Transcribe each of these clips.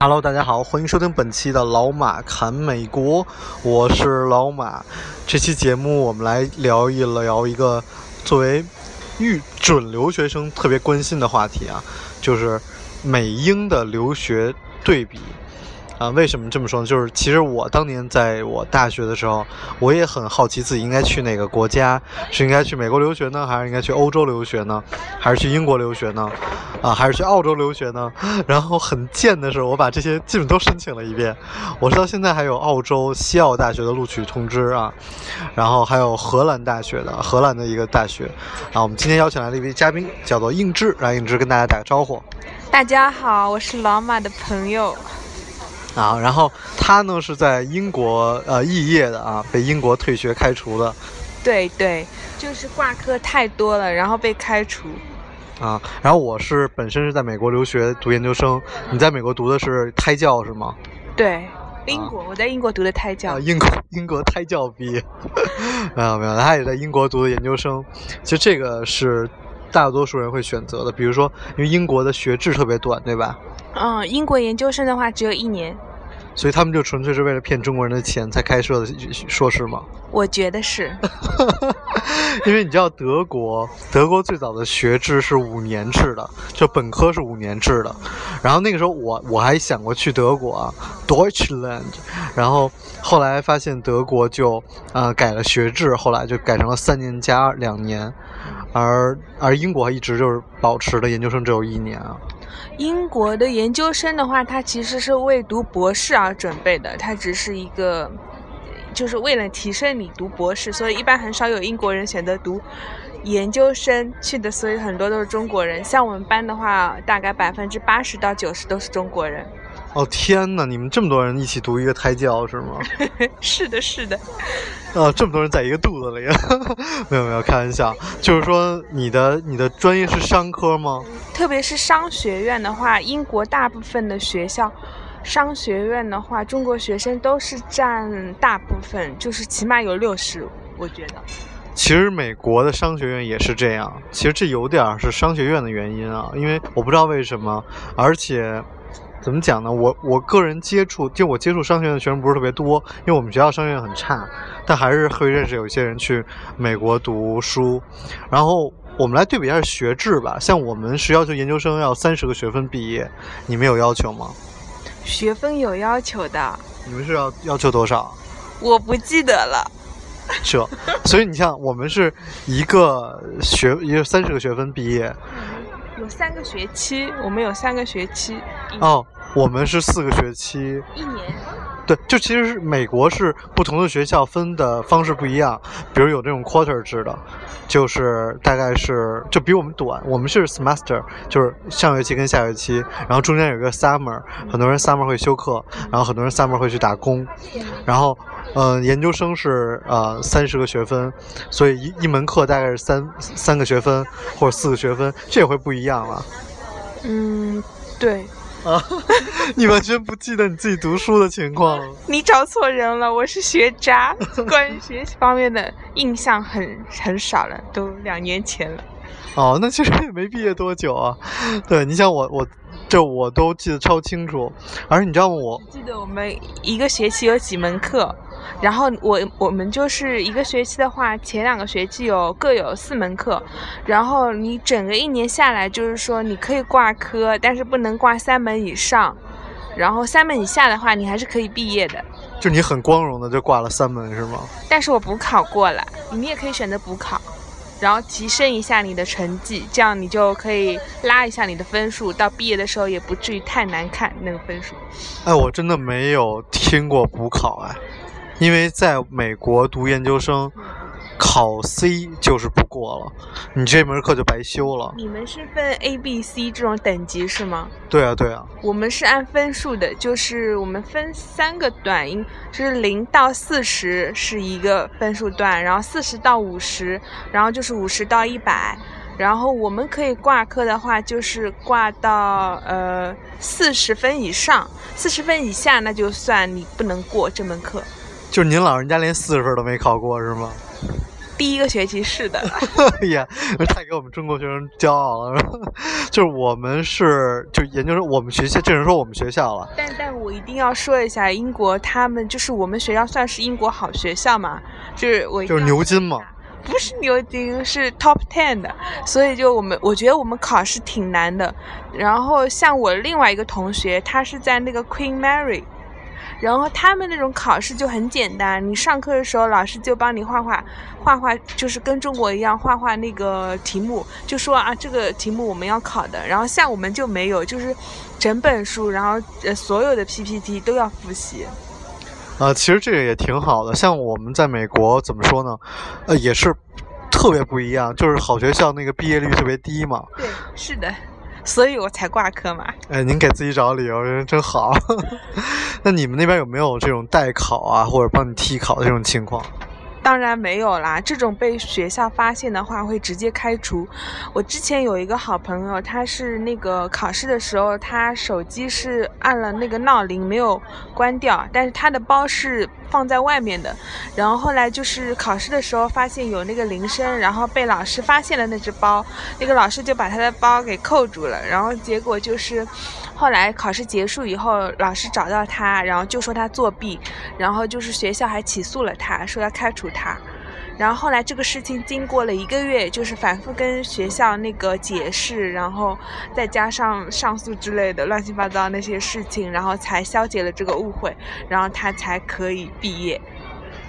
Hello，大家好，欢迎收听本期的老马侃美国，我是老马。这期节目我们来聊一聊一个作为预准留学生特别关心的话题啊，就是美英的留学对比。啊，为什么这么说呢？就是其实我当年在我大学的时候，我也很好奇自己应该去哪个国家，是应该去美国留学呢，还是应该去欧洲留学呢，还是去英国留学呢？啊，还是去澳洲留学呢？然后很贱的是，我把这些基本都申请了一遍。我知道现在还有澳洲西澳大学的录取通知啊，然后还有荷兰大学的荷兰的一个大学。啊，我们今天邀请来了一位嘉宾，叫做应志，让应志跟大家打个招呼。大家好，我是老马的朋友。啊，然后他呢是在英国呃肄业的啊，被英国退学开除的。对对，就是挂科太多了，然后被开除。啊，然后我是本身是在美国留学读研究生，你在美国读的是胎教是吗？对，英国，我在英国读的胎教。啊，英国英国胎教毕业，没 有没有，他也在英国读的研究生。其实这个是大多数人会选择的，比如说因为英国的学制特别短，对吧？嗯，英国研究生的话只有一年。所以他们就纯粹是为了骗中国人的钱才开设的硕士吗？我觉得是，因为你知道德国，德国最早的学制是五年制的，就本科是五年制的。然后那个时候我我还想过去德国啊，Deutschland。然后后来发现德国就呃改了学制，后来就改成了三年加两年，而而英国一直就是保持的研究生只有一年啊。英国的研究生的话，他其实是为读博士而准备的，他只是一个，就是为了提升你读博士，所以一般很少有英国人选择读研究生去的，所以很多都是中国人。像我们班的话，大概百分之八十到九十都是中国人。哦天哪！你们这么多人一起读一个胎教是吗？是的，是的。啊，这么多人在一个肚子里，没有没有，开玩笑。就是说，你的你的专业是商科吗？特别是商学院的话，英国大部分的学校，商学院的话，中国学生都是占大部分，就是起码有六十，我觉得。其实美国的商学院也是这样，其实这有点是商学院的原因啊，因为我不知道为什么，而且。怎么讲呢？我我个人接触，就我接触商学院的学生不是特别多，因为我们学校商学院很差，但还是会认识有一些人去美国读书。然后我们来对比一下学制吧，像我们是要求研究生要三十个学分毕业，你们有要求吗？学分有要求的。你们是要要求多少？我不记得了。这，所以你像我们是一个学，一个三十个学分毕业。有三个学期，我们有三个学期。哦，我们是四个学期。一年。对，就其实是美国是不同的学校分的方式不一样，比如有这种 quarter 制的，就是大概是就比我们短。我们是 semester，就是上学期跟下学期，然后中间有一个 summer，很多人 summer 会休课，然后很多人 summer 会去打工，然后。嗯，研究生是呃三十个学分，所以一一门课大概是三三个学分或者四个学分，这会不一样了。嗯，对。啊，你完全不记得你自己读书的情况了。你找错人了，我是学渣，关于学习方面的印象很很少了，都两年前了。哦，那其实也没毕业多久啊。对，你像我我。这我都记得超清楚，而且你知道吗？我记得我们一个学期有几门课，然后我我们就是一个学期的话，前两个学期有各有四门课，然后你整个一年下来，就是说你可以挂科，但是不能挂三门以上，然后三门以下的话，你还是可以毕业的。就你很光荣的就挂了三门是吗？但是我补考过了，你也可以选择补考。然后提升一下你的成绩，这样你就可以拉一下你的分数，到毕业的时候也不至于太难看那个分数。哎，我真的没有听过补考哎，因为在美国读研究生，考 C 就是不过了，你这门课就白修了。你们是分 A、B、C 这种等级是吗？对啊，对啊，我们是按分数的，就是我们分三个段，应就是零到四十是一个分数段，然后四十到五十，然后就是五十到一百。然后我们可以挂科的话，就是挂到呃四十分以上，四十分以下那就算你不能过这门课。就是您老人家连四十分都没考过是吗？第一个学期是的，哎呀，太给我们中国学生骄傲了。就是我们是就研究生，我们学校，这人说我们学校了。但但我一定要说一下，英国他们就是我们学校算是英国好学校嘛，就是我就是牛津嘛。不是牛津，是 top ten 的，所以就我们，我觉得我们考试挺难的。然后像我另外一个同学，他是在那个 Queen Mary，然后他们那种考试就很简单，你上课的时候老师就帮你画画，画画就是跟中国一样画画那个题目，就说啊这个题目我们要考的。然后像我们就没有，就是整本书，然后呃所有的 PPT 都要复习。啊，其实这个也挺好的。像我们在美国怎么说呢？呃，也是特别不一样，就是好学校那个毕业率特别低嘛。对，是的，所以我才挂科嘛。哎，您给自己找理由，真好。那你们那边有没有这种代考啊，或者帮你替考的这种情况？当然没有啦，这种被学校发现的话会直接开除。我之前有一个好朋友，他是那个考试的时候，他手机是按了那个闹铃没有关掉，但是他的包是放在外面的。然后后来就是考试的时候发现有那个铃声，然后被老师发现了那只包，那个老师就把他的包给扣住了。然后结果就是。后来考试结束以后，老师找到他，然后就说他作弊，然后就是学校还起诉了他，说要开除。他然后后来这个事情经过了一个月，就是反复跟学校那个解释，然后再加上上诉之类的乱七八糟那些事情，然后才消解了这个误会，然后他才可以毕业。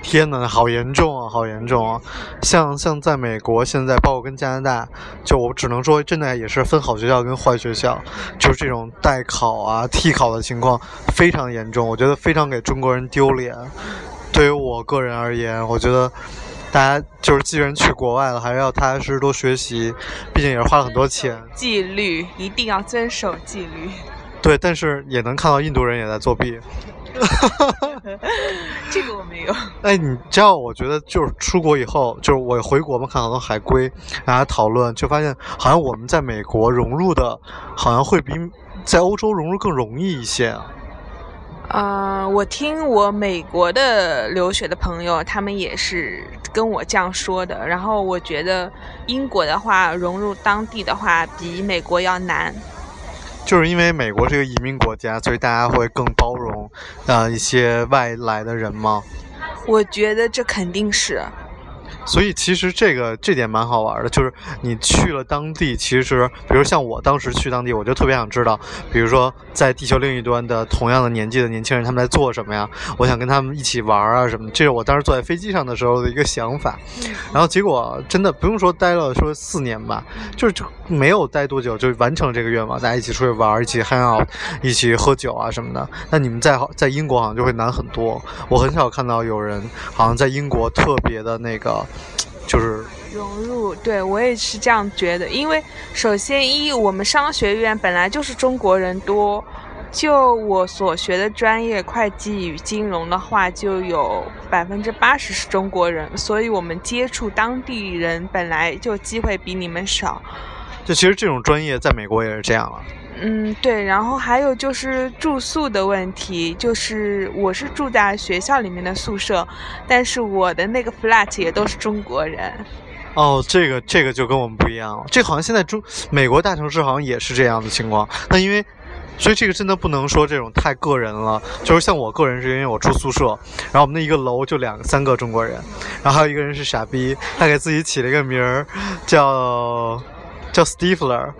天呐，好严重啊，好严重啊！像像在美国，现在包括跟加拿大，就我只能说，真的也是分好学校跟坏学校，就是这种代考啊、替考的情况非常严重，我觉得非常给中国人丢脸。对于我个人而言，我觉得大家就是既然去国外了，还是要踏踏实实多学习，毕竟也是花了很多钱。纪律一定要遵守纪律。对，但是也能看到印度人也在作弊。这个我没有。哎，你知道，我觉得就是出国以后，就是我回国嘛，看好多海归，大家讨论，就发现好像我们在美国融入的，好像会比在欧洲融入更容易一些。啊，我听我美国的留学的朋友，他们也是跟我这样说的。然后我觉得英国的话，融入当地的话，比美国要难。就是因为美国是个移民国家，所以大家会更包容，呃，一些外来的人吗？我觉得这肯定是。所以其实这个这点蛮好玩的，就是你去了当地，其实比如像我当时去当地，我就特别想知道，比如说在地球另一端的同样的年纪的年轻人，他们在做什么呀？我想跟他们一起玩啊什么。这是我当时坐在飞机上的时候的一个想法。然后结果真的不用说待了说四年吧，就是就没有待多久就完成这个愿望，大家一起出去玩，一起 hang out，一起喝酒啊什么的。那你们在在英国好像就会难很多。我很少看到有人好像在英国特别的那个。就是融入，对我也是这样觉得。因为首先一，我们商学院本来就是中国人多，就我所学的专业会计与金融的话，就有百分之八十是中国人，所以我们接触当地人本来就机会比你们少。就其实这种专业在美国也是这样了。嗯，对，然后还有就是住宿的问题，就是我是住在学校里面的宿舍，但是我的那个 flat 也都是中国人。哦，这个这个就跟我们不一样了，这好像现在中美国大城市好像也是这样的情况。那因为，所以这个真的不能说这种太个人了，就是像我个人是因为我住宿舍，然后我们那一个楼就两三个中国人，然后还有一个人是傻逼，他给自己起了一个名儿叫。叫 Stifler，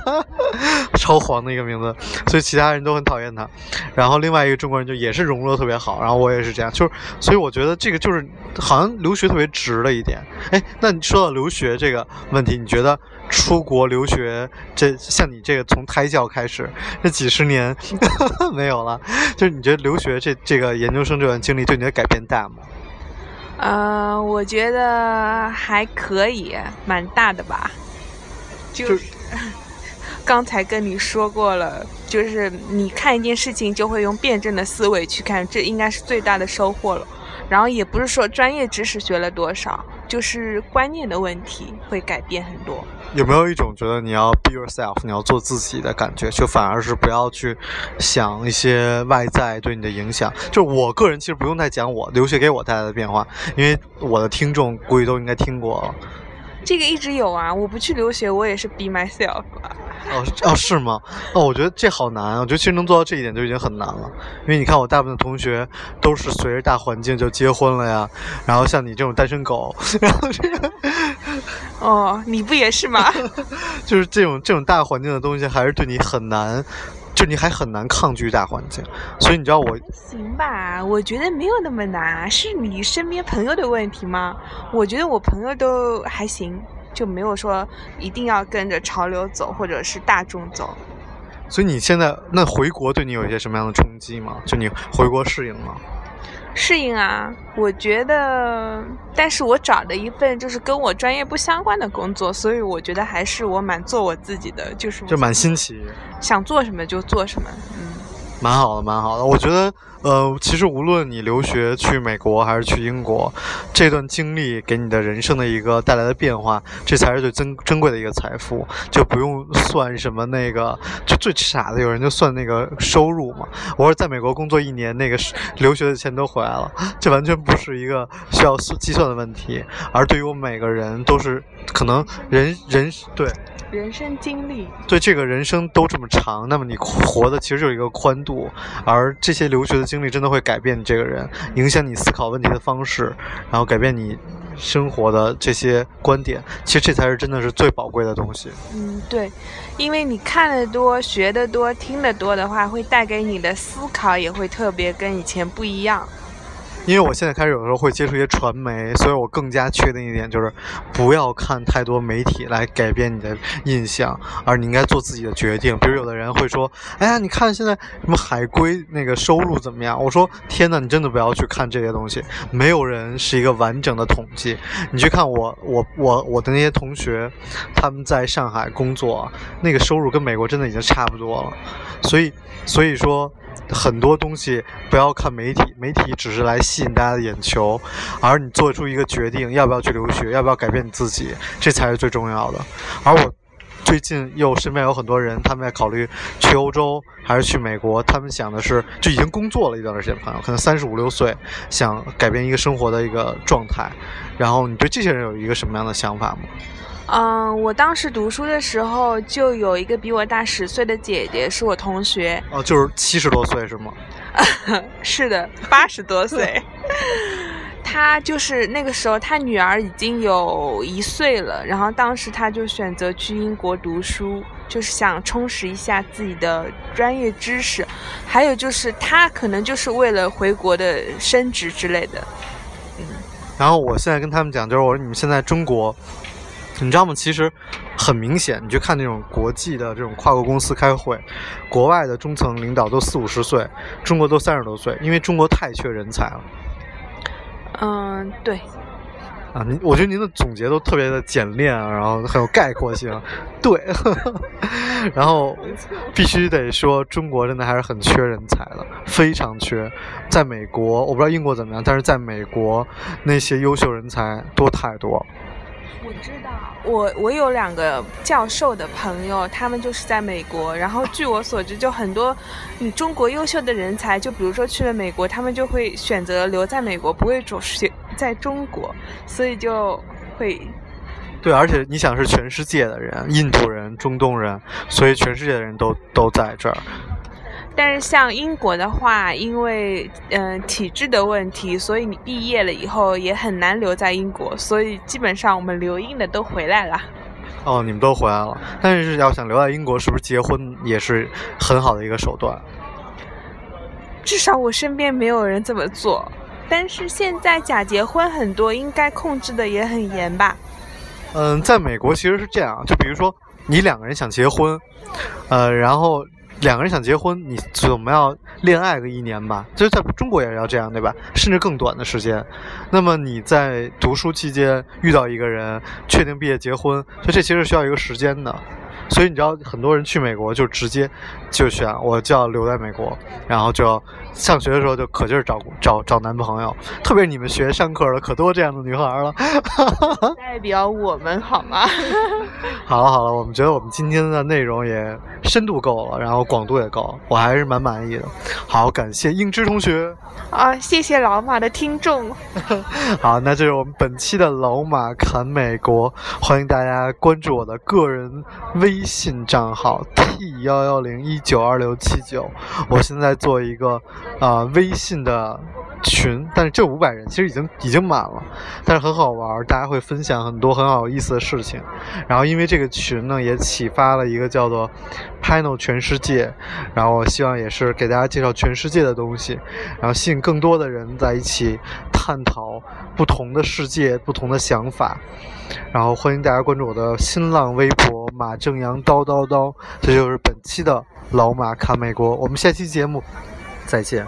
超黄的一个名字，所以其他人都很讨厌他。然后另外一个中国人就也是融入的特别好，然后我也是这样，就是所以我觉得这个就是好像留学特别值了一点。哎，那你说到留学这个问题，你觉得出国留学这像你这个从胎教开始这几十年 没有了，就是你觉得留学这这个研究生这段经历对你的改变大吗？呃，我觉得还可以，蛮大的吧。就是 刚才跟你说过了，就是你看一件事情就会用辩证的思维去看，这应该是最大的收获了。然后也不是说专业知识学了多少，就是观念的问题会改变很多。有没有一种觉得你要 be yourself，你要做自己的感觉，就反而是不要去想一些外在对你的影响？就我个人其实不用再讲我留学给我带来的变化，因为我的听众估计都应该听过了。这个一直有啊，我不去留学，我也是 be myself 啊。哦哦是吗？哦，我觉得这好难啊！我觉得其实能做到这一点就已经很难了，因为你看我大部分同学都是随着大环境就结婚了呀，然后像你这种单身狗，然后这个哦，你不也是吗？就是这种这种大环境的东西，还是对你很难，就你还很难抗拒大环境。所以你知道我行吧？我觉得没有那么难，是你身边朋友的问题吗？我觉得我朋友都还行。就没有说一定要跟着潮流走，或者是大众走。所以你现在那回国对你有一些什么样的冲击吗？就你回国适应吗？适应啊，我觉得，但是我找的一份就是跟我专业不相关的工作，所以我觉得还是我蛮做我自己的，就是就蛮新奇，想做什么就做什么，嗯，蛮好的，蛮好的，我觉得。呃，其实无论你留学去美国还是去英国，这段经历给你的人生的一个带来的变化，这才是最珍珍贵的一个财富。就不用算什么那个，就最傻的有人就算那个收入嘛。我说在美国工作一年，那个留学的钱都回来了，这完全不是一个需要计算的问题。而对于我每个人，都是可能人人对。人生经历对这个人生都这么长，那么你活的其实就是一个宽度，而这些留学的经历真的会改变你这个人，影响你思考问题的方式，然后改变你生活的这些观点。其实这才是真的是最宝贵的东西。嗯，对，因为你看的多、学的多、听得多的话，会带给你的思考也会特别跟以前不一样。因为我现在开始有的时候会接触一些传媒，所以我更加确定一点，就是不要看太多媒体来改变你的印象，而你应该做自己的决定。比如有的人会说：“哎呀，你看现在什么海归那个收入怎么样？”我说：“天哪，你真的不要去看这些东西，没有人是一个完整的统计。你去看我我我我的那些同学，他们在上海工作，那个收入跟美国真的已经差不多了。所以所以说。”很多东西不要看媒体，媒体只是来吸引大家的眼球，而你做出一个决定，要不要去留学，要不要改变你自己，这才是最重要的。而我最近又身边有很多人，他们在考虑去欧洲还是去美国，他们想的是就已经工作了一段时间朋友，可能三十五六岁，想改变一个生活的一个状态。然后你对这些人有一个什么样的想法吗？嗯，我当时读书的时候，就有一个比我大十岁的姐姐，是我同学。哦，就是七十多岁是吗？是的，八十多岁。她就是那个时候，她女儿已经有一岁了，然后当时她就选择去英国读书，就是想充实一下自己的专业知识，还有就是她可能就是为了回国的升职之类的。嗯。然后我现在跟他们讲，就是我说你们现在中国。你知道吗？其实很明显，你去看那种国际的这种跨国公司开会，国外的中层领导都四五十岁，中国都三十多岁，因为中国太缺人才了。嗯，对。啊，您，我觉得您的总结都特别的简练，然后很有概括性。对。然后必须得说，中国真的还是很缺人才的，非常缺。在美国，我不知道英国怎么样，但是在美国，那些优秀人才多太多。我知道，我我有两个教授的朋友，他们就是在美国。然后据我所知，就很多你中国优秀的人才，就比如说去了美国，他们就会选择留在美国，不会走学在中国，所以就会。对，而且你想是全世界的人，印度人、中东人，所以全世界的人都都在这儿。但是像英国的话，因为嗯体制的问题，所以你毕业了以后也很难留在英国，所以基本上我们留英的都回来了。哦，你们都回来了，但是要想留在英国，是不是结婚也是很好的一个手段？至少我身边没有人这么做。但是现在假结婚很多，应该控制的也很严吧？嗯，在美国其实是这样，就比如说你两个人想结婚，呃，然后。两个人想结婚，你总要恋爱个一年吧？就是在中国也是要这样，对吧？甚至更短的时间。那么你在读书期间遇到一个人，确定毕业结婚，所以这其实需要一个时间的。所以你知道，很多人去美国就直接就选我就要留在美国，然后就要上学的时候就可劲儿找找找男朋友。特别你们学上课的，可多这样的女孩了。代表我们好吗？好 了好了，我们觉得我们今天的内容也深度够了，然后广度也够，我还是蛮满意的。好，感谢英之同学。啊，谢谢老马的听众。好，那这是我们本期的老马侃美国，欢迎大家关注我的个人微微信账号 t 幺幺零一九二六七九。我现在做一个啊、呃微信的群，但是这五百人，其实已经已经满了，但是很好玩，大家会分享很多很好意思的事情。然后因为这个群呢，也启发了一个叫做 Panel 全世界，然后我希望也是给大家介绍全世界的东西，然后吸引更多的人在一起探讨不同的世界、不同的想法。然后欢迎大家关注我的新浪微博马正阳叨叨叨，这就是本期的老马看美国，我们下期节目再见。